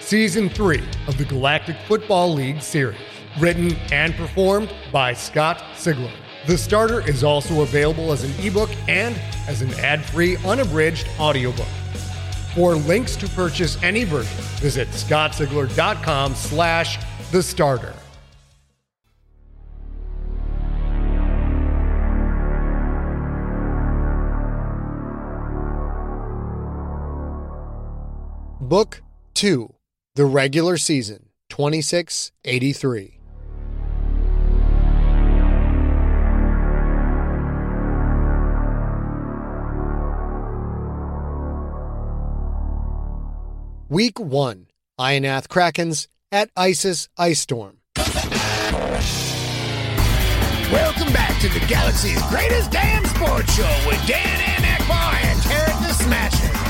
Season 3 of the Galactic Football League series, written and performed by Scott Sigler. The Starter is also available as an ebook and as an ad-free, unabridged audiobook. For links to purchase any version, visit scottsigler.com slash the starter. Book 2 The Regular Season 2683. Week 1 Ionath Krakens at Isis Ice Storm. Welcome back to the galaxy's greatest damn sports show with Dan and Akbar and Tarek the Smasher.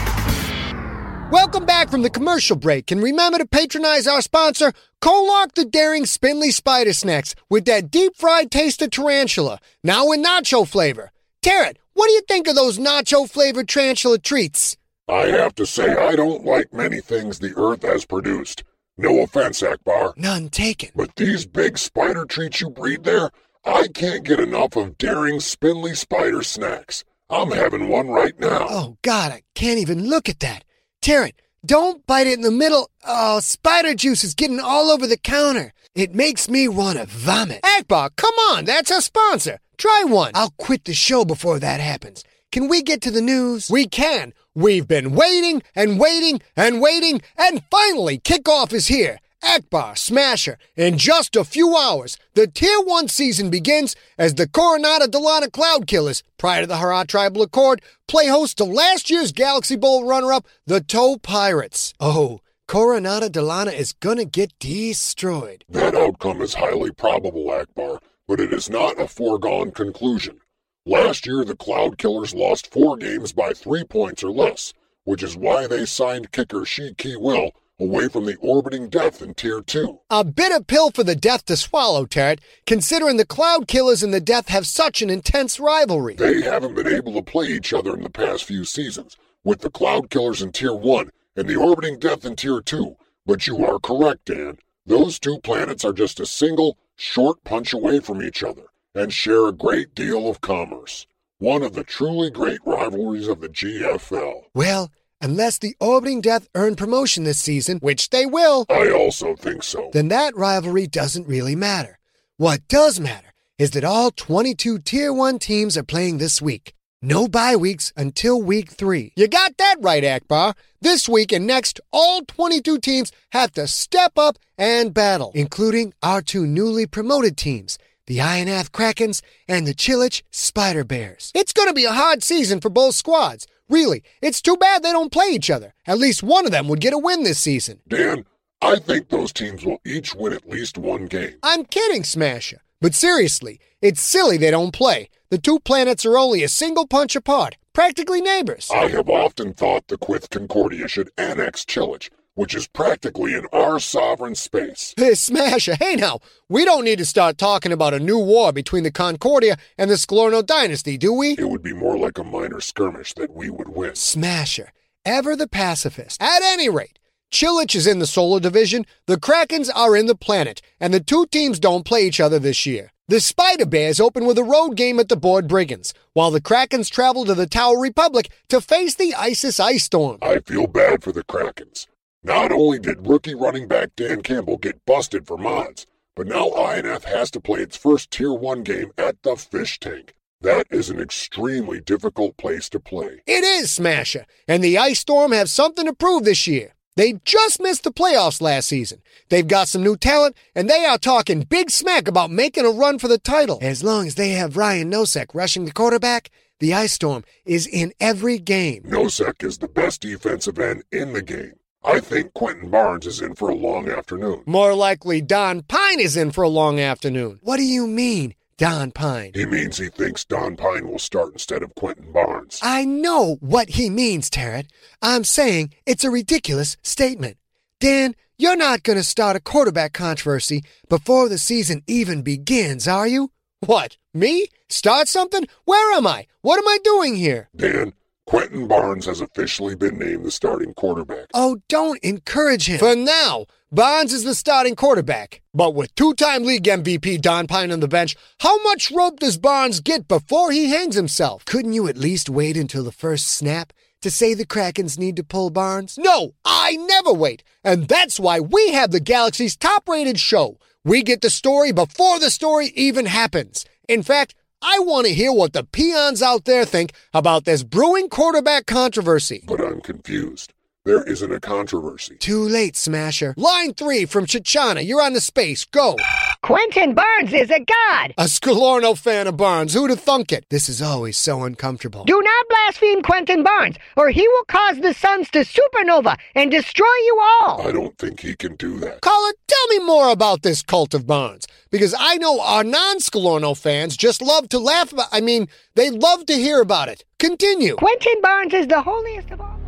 Welcome back from the commercial break, and remember to patronize our sponsor, Colark the Daring Spindly Spider Snacks, with that deep fried taste of tarantula, now in nacho flavor. Tarrant, what do you think of those nacho flavored tarantula treats? I have to say, I don't like many things the Earth has produced. No offense, Akbar. None taken. But these big spider treats you breed there, I can't get enough of daring spindly spider snacks. I'm having one right now. Oh, God, I can't even look at that. Tarrant, don't bite it in the middle. Oh, spider juice is getting all over the counter. It makes me want to vomit. Akbar, come on, that's our sponsor. Try one. I'll quit the show before that happens. Can we get to the news? We can. We've been waiting and waiting and waiting, and finally, kickoff is here. Akbar, Smasher, in just a few hours, the Tier 1 season begins as the Coranadillana Cloud Killers, prior to the Harat Tribal Accord, play host to last year's Galaxy Bowl runner-up, the To Pirates. Oh, Coranadillana is gonna get destroyed. That outcome is highly probable, Akbar, but it is not a foregone conclusion. Last year, the Cloud Killers lost four games by three points or less, which is why they signed kicker Shi Ki Will away from the orbiting death in Tier 2. A bitter pill for the Death to swallow, Tarrant, considering the Cloud Killers and the Death have such an intense rivalry. They haven't been able to play each other in the past few seasons, with the Cloud Killers in Tier 1 and the orbiting death in Tier 2. But you are correct, Dan. Those two planets are just a single, short punch away from each other and share a great deal of commerce. One of the truly great rivalries of the GFL. Well, unless the Orbiting Death earn promotion this season, which they will, I also think so. then that rivalry doesn't really matter. What does matter is that all 22 Tier 1 teams are playing this week. No bye weeks until week three. You got that right, Akbar. This week and next, all 22 teams have to step up and battle, including our two newly promoted teams, the Ionath Krakens and the Chilich Spider Bears. It's going to be a hard season for both squads. Really, it's too bad they don't play each other. At least one of them would get a win this season. Dan, I think those teams will each win at least one game. I'm kidding, Smasher. But seriously, it's silly they don't play. The two planets are only a single punch apart, practically neighbors. I have often thought the Quith Concordia should annex Chilich, which is practically in our sovereign space. Hey, Smasher, hey now, we don't need to start talking about a new war between the Concordia and the Sklorno dynasty, do we? It would be more like a minor skirmish that we would win. Smasher, ever the pacifist. At any rate, Chilich is in the solar division, the Krakens are in the planet, and the two teams don't play each other this year. The Spider Bears open with a road game at the Board Brigands, while the Krakens travel to the Tower Republic to face the Isis Ice Storm. I feel bad for the Krakens. Not only did rookie running back Dan Campbell get busted for mods, but now INF has to play its first Tier 1 game at the Fish Tank. That is an extremely difficult place to play. It is, Smasher, and the Ice Storm have something to prove this year. They just missed the playoffs last season. They've got some new talent, and they are talking big smack about making a run for the title. As long as they have Ryan Nosek rushing the quarterback, the Ice Storm is in every game. Nosek is the best defensive end in the game. I think Quentin Barnes is in for a long afternoon. More likely, Don Pine is in for a long afternoon. What do you mean, Don Pine? He means he thinks Don Pine will start instead of Quentin Barnes. I know what he means, Tarrant. I'm saying it's a ridiculous statement. Dan, you're not going to start a quarterback controversy before the season even begins, are you? What? Me? Start something? Where am I? What am I doing here? Dan, Quentin Barnes has officially been named the starting quarterback. Oh, don't encourage him. For now, Barnes is the starting quarterback. But with two time league MVP Don Pine on the bench, how much rope does Barnes get before he hangs himself? Couldn't you at least wait until the first snap to say the Krakens need to pull Barnes? No, I never wait. And that's why we have the Galaxy's top rated show. We get the story before the story even happens. In fact, I want to hear what the peons out there think about this brewing quarterback controversy. But I'm confused. There isn't a controversy. Too late, Smasher. Line three from Chichana. You're on the space. Go. Quentin Barnes is a god. A Sklorno fan of Barnes. Who'd have thunk it? This is always so uncomfortable. Do not blaspheme Quentin Barnes, or he will cause the suns to supernova and destroy you all. I don't think he can do that. Caller, tell me more about this cult of Barnes. Because I know our non Sklorno fans just love to laugh about I mean, they love to hear about it. Continue. Quentin Barnes is the holiest of all.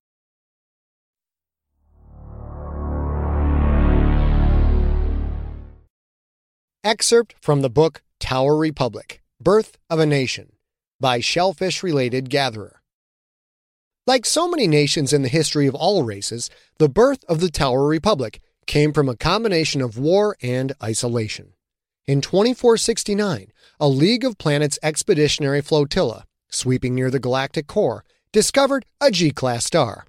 Excerpt from the book Tower Republic Birth of a Nation by Shellfish Related Gatherer. Like so many nations in the history of all races, the birth of the Tower Republic came from a combination of war and isolation. In 2469, a League of Planets expeditionary flotilla, sweeping near the galactic core, discovered a G class star.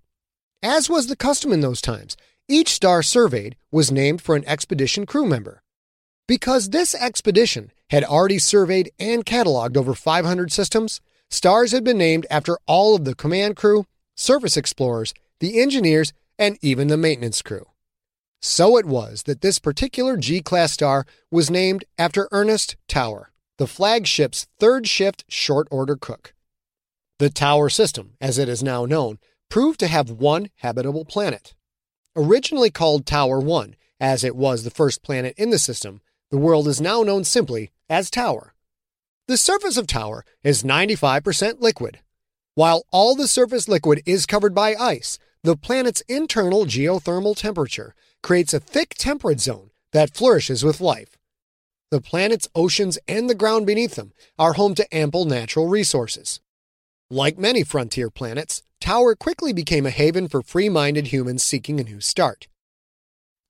As was the custom in those times, each star surveyed was named for an expedition crew member. Because this expedition had already surveyed and cataloged over 500 systems, stars had been named after all of the command crew, surface explorers, the engineers, and even the maintenance crew. So it was that this particular G class star was named after Ernest Tower, the flagship's third shift short order cook. The Tower system, as it is now known, proved to have one habitable planet. Originally called Tower 1, as it was the first planet in the system, the world is now known simply as Tower. The surface of Tower is 95% liquid. While all the surface liquid is covered by ice, the planet's internal geothermal temperature creates a thick temperate zone that flourishes with life. The planet's oceans and the ground beneath them are home to ample natural resources. Like many frontier planets, Tower quickly became a haven for free minded humans seeking a new start.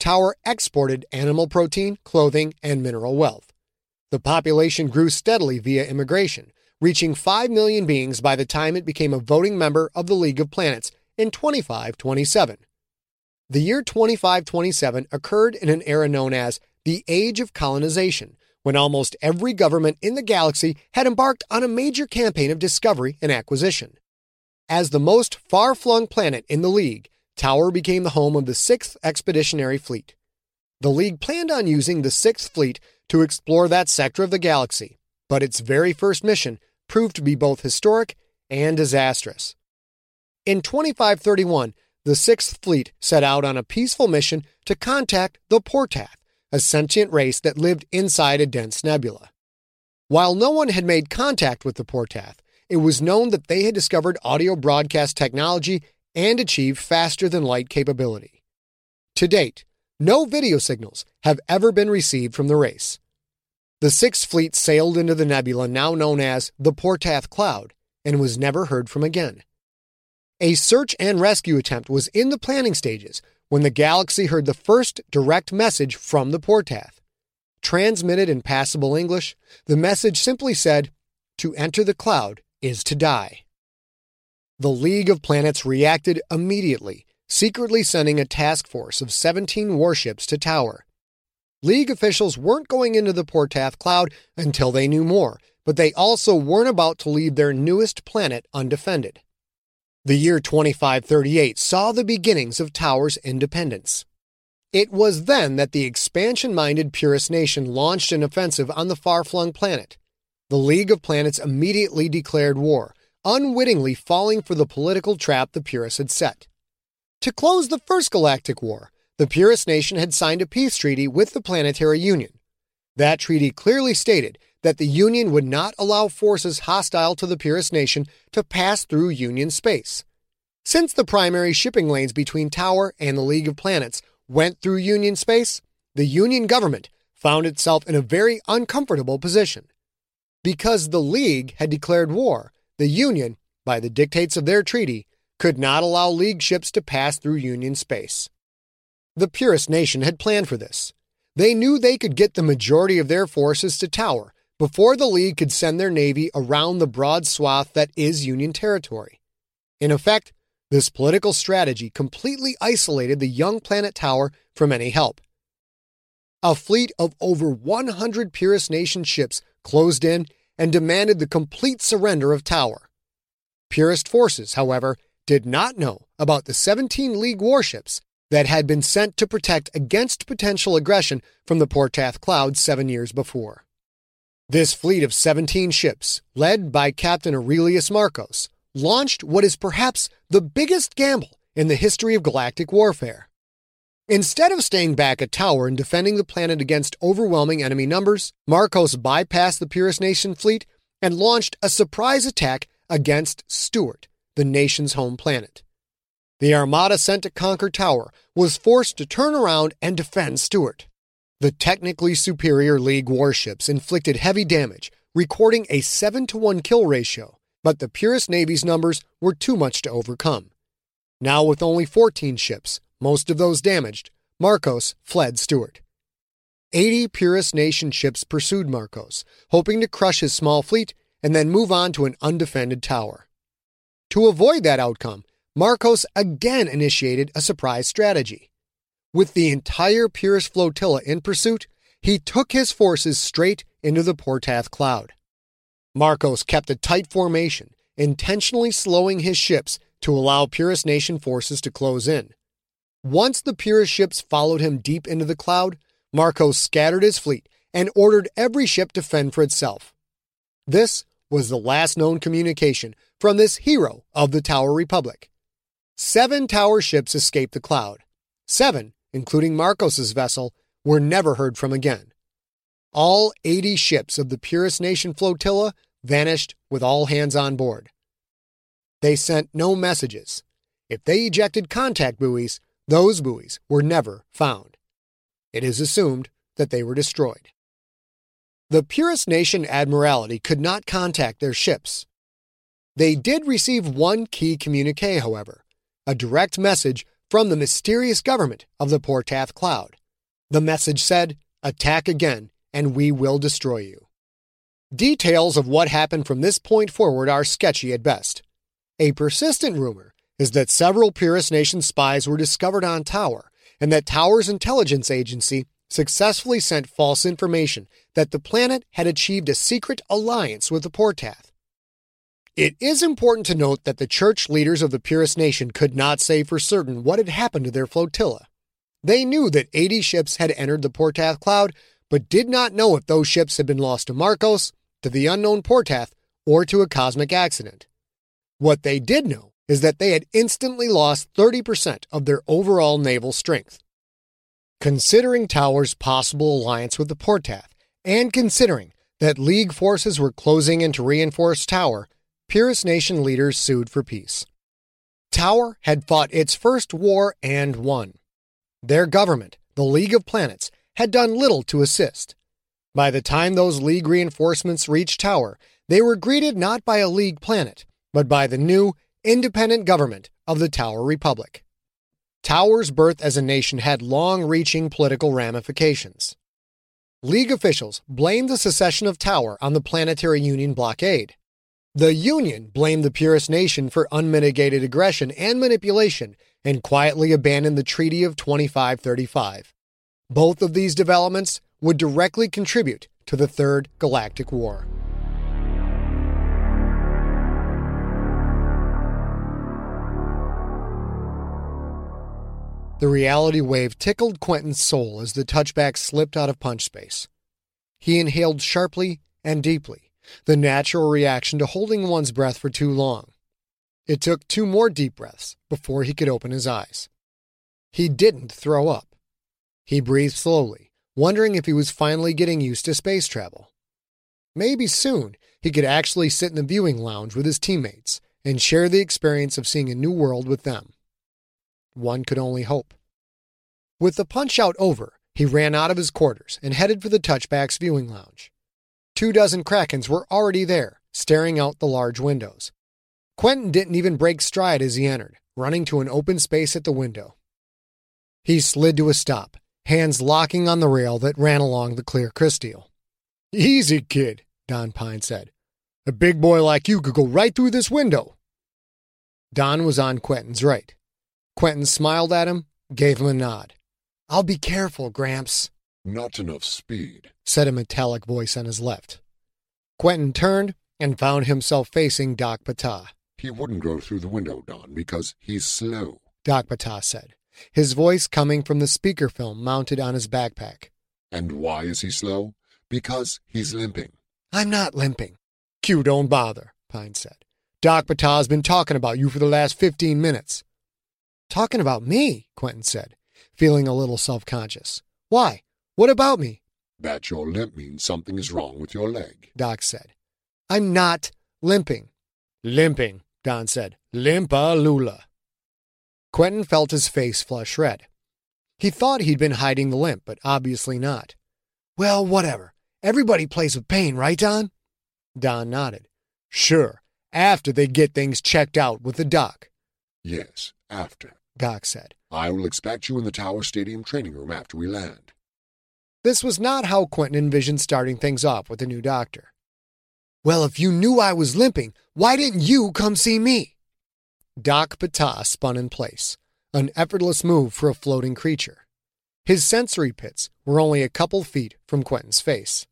Tower exported animal protein, clothing, and mineral wealth. The population grew steadily via immigration, reaching 5 million beings by the time it became a voting member of the League of Planets in 2527. The year 2527 occurred in an era known as the Age of Colonization, when almost every government in the galaxy had embarked on a major campaign of discovery and acquisition. As the most far flung planet in the League, Tower became the home of the 6th Expeditionary Fleet. The League planned on using the 6th Fleet to explore that sector of the galaxy, but its very first mission proved to be both historic and disastrous. In 2531, the 6th Fleet set out on a peaceful mission to contact the Portath, a sentient race that lived inside a dense nebula. While no one had made contact with the Portath, it was known that they had discovered audio broadcast technology and achieve faster than light capability. To date, no video signals have ever been received from the race. The Sixth Fleet sailed into the nebula now known as the Portath Cloud and was never heard from again. A search and rescue attempt was in the planning stages when the galaxy heard the first direct message from the Portath. Transmitted in passable English, the message simply said, To enter the cloud is to die. The League of Planets reacted immediately, secretly sending a task force of 17 warships to Tower. League officials weren't going into the Portath cloud until they knew more, but they also weren't about to leave their newest planet undefended. The year 2538 saw the beginnings of Tower's independence. It was then that the expansion minded Purist nation launched an offensive on the far flung planet. The League of Planets immediately declared war, unwittingly falling for the political trap the Purists had set. To close the First Galactic War, the Purist nation had signed a peace treaty with the Planetary Union. That treaty clearly stated that the Union would not allow forces hostile to the Purist nation to pass through Union space. Since the primary shipping lanes between Tower and the League of Planets went through Union space, the Union government found itself in a very uncomfortable position. Because the League had declared war, the Union, by the dictates of their treaty, could not allow League ships to pass through Union space. The Purist nation had planned for this. They knew they could get the majority of their forces to Tower before the League could send their navy around the broad swath that is Union territory. In effect, this political strategy completely isolated the young planet Tower from any help. A fleet of over 100 Purist nation ships closed in and demanded the complete surrender of Tower. Purist forces, however, did not know about the 17 League warships that had been sent to protect against potential aggression from the Portath Cloud seven years before. This fleet of 17 ships, led by Captain Aurelius Marcos, launched what is perhaps the biggest gamble in the history of galactic warfare. Instead of staying back at Tower and defending the planet against overwhelming enemy numbers, Marcos bypassed the Purist Nation fleet and launched a surprise attack against Stuart, the nation's home planet. The armada sent to conquer Tower was forced to turn around and defend Stuart. The technically superior League warships inflicted heavy damage, recording a 7 to 1 kill ratio, but the Purist Navy's numbers were too much to overcome. Now, with only 14 ships, most of those damaged, Marcos fled Stuart. 80 Purist nation ships pursued Marcos, hoping to crush his small fleet and then move on to an undefended tower. To avoid that outcome, Marcos again initiated a surprise strategy. With the entire Purist flotilla in pursuit, he took his forces straight into the Portath cloud. Marcos kept a tight formation, intentionally slowing his ships to allow Purist nation forces to close in. Once the Purist ships followed him deep into the cloud, Marcos scattered his fleet and ordered every ship to fend for itself. This was the last known communication from this hero of the Tower Republic. Seven Tower ships escaped the cloud. Seven, including Marcos's vessel, were never heard from again. All 80 ships of the Purist Nation flotilla vanished with all hands on board. They sent no messages. If they ejected contact buoys, those buoys were never found. It is assumed that they were destroyed. The Purist Nation Admiralty could not contact their ships. They did receive one key communique, however a direct message from the mysterious government of the Portath Cloud. The message said, Attack again, and we will destroy you. Details of what happened from this point forward are sketchy at best. A persistent rumor is that several Purist Nation spies were discovered on Tower, and that Tower's intelligence agency successfully sent false information that the planet had achieved a secret alliance with the Portath. It is important to note that the church leaders of the Purist Nation could not say for certain what had happened to their flotilla. They knew that 80 ships had entered the Portath Cloud, but did not know if those ships had been lost to Marcos, to the unknown Portath, or to a cosmic accident. What they did know is that they had instantly lost 30% of their overall naval strength. Considering Tower's possible alliance with the Portath, and considering that League forces were closing in to reinforce Tower, Purist Nation leaders sued for peace. Tower had fought its first war and won. Their government, the League of Planets, had done little to assist. By the time those League reinforcements reached Tower, they were greeted not by a League planet, but by the new, independent government of the Tower Republic. Tower's birth as a nation had long reaching political ramifications. League officials blamed the secession of Tower on the Planetary Union blockade. The Union blamed the Purist Nation for unmitigated aggression and manipulation and quietly abandoned the Treaty of 2535. Both of these developments would directly contribute to the Third Galactic War. The reality wave tickled Quentin's soul as the touchback slipped out of punch space. He inhaled sharply and deeply the natural reaction to holding one's breath for too long. It took two more deep breaths before he could open his eyes. He didn't throw up. He breathed slowly, wondering if he was finally getting used to space travel. Maybe soon he could actually sit in the viewing lounge with his teammates and share the experience of seeing a new world with them. One could only hope. With the punch out over, he ran out of his quarters and headed for the touchback's viewing lounge. Two dozen Krakens were already there, staring out the large windows. Quentin didn't even break stride as he entered, running to an open space at the window. He slid to a stop, hands locking on the rail that ran along the clear crystal. Easy, kid, Don Pine said. A big boy like you could go right through this window. Don was on Quentin's right. Quentin smiled at him, gave him a nod. I'll be careful, Gramps. Not enough speed, said a metallic voice on his left. Quentin turned and found himself facing Doc Patah. He wouldn't go through the window, Don, because he's slow, Doc Patah said, his voice coming from the speaker film mounted on his backpack. And why is he slow? Because he's limping. I'm not limping. Q, don't bother, Pine said. Doc Patah's been talking about you for the last 15 minutes. Talking about me, Quentin said, feeling a little self conscious. Why? What about me? That your limp means something is wrong with your leg, Doc said. I'm not limping. Limping, Don said. Limpa Lula. Quentin felt his face flush red. He thought he'd been hiding the limp, but obviously not. Well, whatever. Everybody plays with pain, right, Don? Don nodded. Sure, after they get things checked out with the doc. Yes, after, Doc said. I will expect you in the Tower Stadium training room after we land. This was not how Quentin envisioned starting things off with the new doctor. Well, if you knew I was limping, why didn't you come see me? Doc Patah spun in place, an effortless move for a floating creature. His sensory pits were only a couple feet from Quentin's face.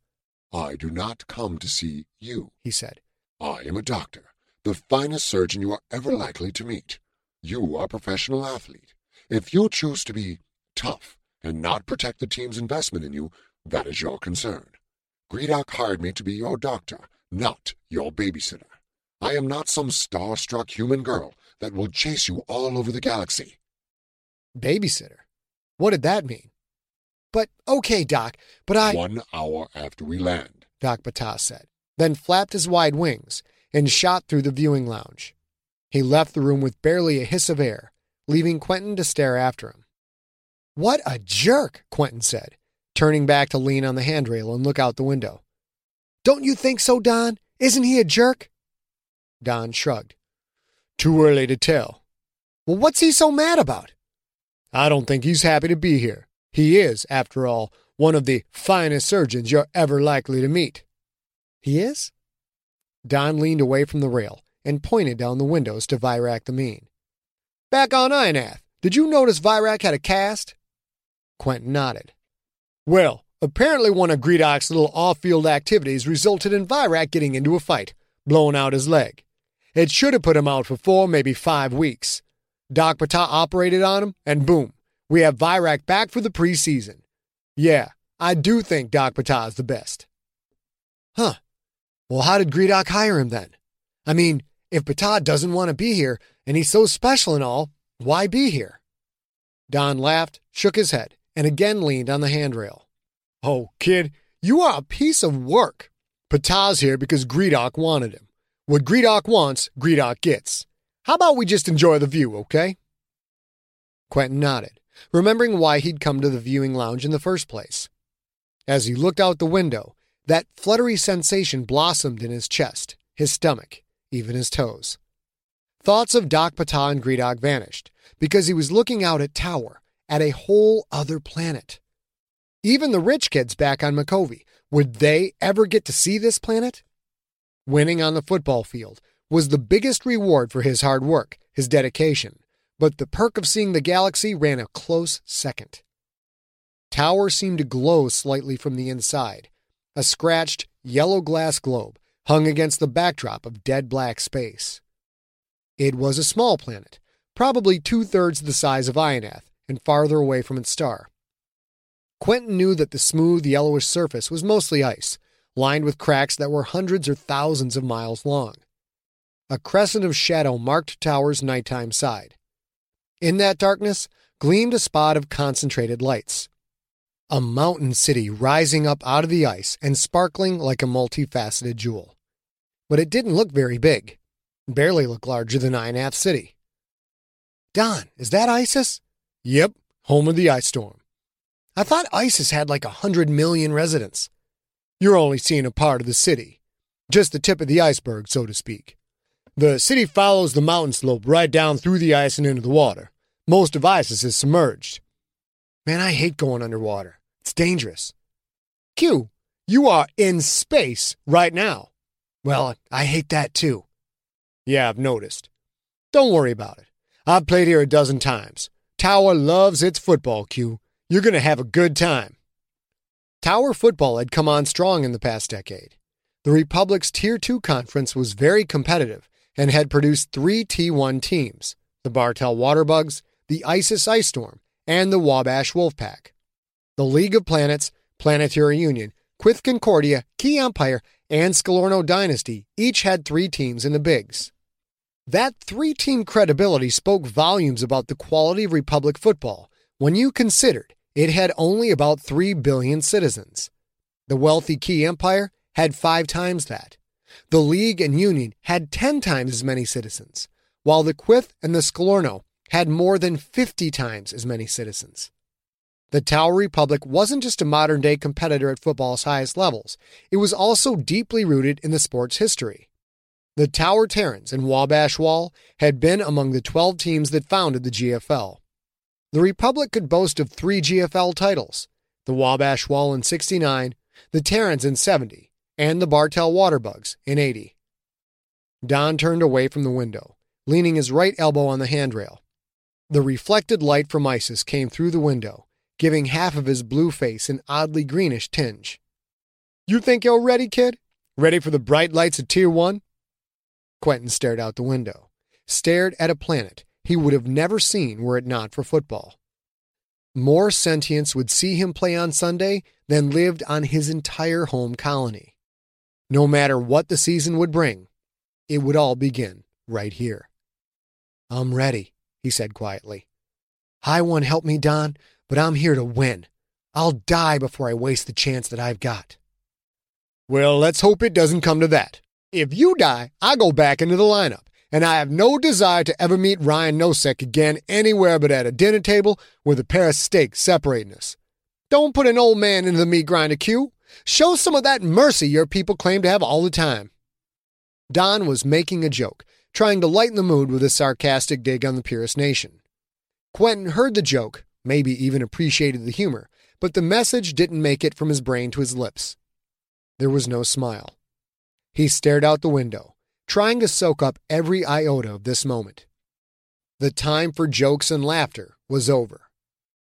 I do not come to see you, he said. I am a doctor, the finest surgeon you are ever likely to meet. You are a professional athlete. If you choose to be tough and not protect the team's investment in you, that is your concern. Gredok hired me to be your doctor, not your babysitter. I am not some star-struck human girl that will chase you all over the galaxy. Babysitter? What did that mean? But okay, Doc, but I. One hour after we land, Doc Patah said, then flapped his wide wings and shot through the viewing lounge. He left the room with barely a hiss of air, leaving Quentin to stare after him. What a jerk, Quentin said, turning back to lean on the handrail and look out the window. Don't you think so, Don? Isn't he a jerk? Don shrugged. Too early to tell. Well, what's he so mad about? I don't think he's happy to be here. He is, after all, one of the finest surgeons you're ever likely to meet. He is? Don leaned away from the rail and pointed down the windows to Virac the Mean. Back on Ionath, did you notice Virac had a cast? Quentin nodded. Well, apparently one of Gredok's little off-field activities resulted in Virac getting into a fight, blowing out his leg. It should have put him out for four, maybe five weeks. Doc Patah operated on him, and boom, we have Virac back for the preseason. Yeah, I do think Doc Patah is the best. Huh. Well, how did Gredok hire him then? I mean, if Patah doesn't want to be here, and he's so special and all, why be here? Don laughed, shook his head, and again leaned on the handrail. Oh, kid, you are a piece of work. Patah's here because Gredok wanted him. What Gredok wants, Gredok gets. How about we just enjoy the view, okay? Quentin nodded, remembering why he'd come to the viewing lounge in the first place. As he looked out the window, that fluttery sensation blossomed in his chest, his stomach, even his toes. Thoughts of Doc Patah and Gredok vanished because he was looking out at Tower, at a whole other planet. Even the rich kids back on Micovi, would they ever get to see this planet? Winning on the football field was the biggest reward for his hard work, his dedication, but the perk of seeing the galaxy ran a close second. Tower seemed to glow slightly from the inside, a scratched, yellow glass globe hung against the backdrop of dead black space. It was a small planet, probably two thirds the size of Ionath and farther away from its star. Quentin knew that the smooth, yellowish surface was mostly ice, lined with cracks that were hundreds or thousands of miles long. A crescent of shadow marked Tower's nighttime side. In that darkness gleamed a spot of concentrated lights. A mountain city rising up out of the ice and sparkling like a multifaceted jewel. But it didn't look very big, barely looked larger than Ionath City. Don, is that Isis? Yep, home of the ice storm. I thought Isis had like a hundred million residents. You're only seeing a part of the city, just the tip of the iceberg, so to speak. The city follows the mountain slope right down through the ice and into the water. Most of Isis is submerged. Man, I hate going underwater. It's dangerous. Q, you are in space right now. Well, I hate that too. Yeah, I've noticed. Don't worry about it. I've played here a dozen times. Tower loves its football, Q. You're going to have a good time. Tower football had come on strong in the past decade. The Republic's Tier 2 conference was very competitive and had produced three T1 teams the Bartell Waterbugs, the Isis Ice Storm, and the Wabash Wolfpack. The League of Planets, Planetary Union, Quith Concordia, Ki Empire, and Sklorno Dynasty each had three teams in the Bigs. That three team credibility spoke volumes about the quality of Republic football when you considered it had only about 3 billion citizens. The wealthy Ki Empire had five times that. The League and Union had 10 times as many citizens, while the Quith and the Sklorno had more than 50 times as many citizens. The Tower Republic wasn't just a modern day competitor at football's highest levels, it was also deeply rooted in the sport's history. The Tower Terrans and Wabash Wall had been among the 12 teams that founded the GFL. The Republic could boast of three GFL titles the Wabash Wall in 69, the Terrans in 70, and the Bartell Waterbugs in 80. Don turned away from the window, leaning his right elbow on the handrail. The reflected light from Isis came through the window, giving half of his blue face an oddly greenish tinge. You think you're ready, kid? Ready for the bright lights of Tier 1? Quentin stared out the window, stared at a planet he would have never seen were it not for football. More sentients would see him play on Sunday than lived on his entire home colony. No matter what the season would bring, it would all begin right here. I'm ready, he said quietly. High one help me, Don, but I'm here to win. I'll die before I waste the chance that I've got. Well, let's hope it doesn't come to that. If you die, I go back into the lineup, and I have no desire to ever meet Ryan Nosek again anywhere but at a dinner table with a pair of steaks separating us. Don't put an old man into the meat grinder, Q. Show some of that mercy your people claim to have all the time. Don was making a joke, trying to lighten the mood with a sarcastic dig on the Purist Nation. Quentin heard the joke, maybe even appreciated the humor, but the message didn't make it from his brain to his lips. There was no smile. He stared out the window, trying to soak up every iota of this moment. The time for jokes and laughter was over.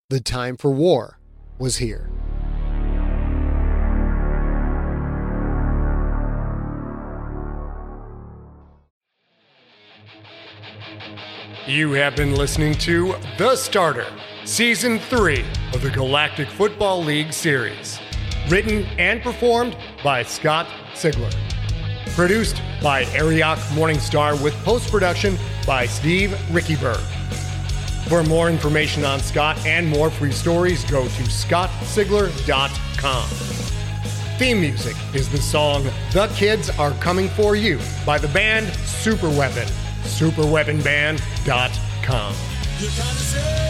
The time for war was here. You have been listening to The Starter, Season 3 of the Galactic Football League series. Written and performed by Scott Sigler. Produced by Arioch Morningstar with post production by Steve Riekeberg. For more information on Scott and more free stories, go to scottsigler.com. Theme music is the song The Kids Are Coming For You by the band Superweapon. Superweaponband.com.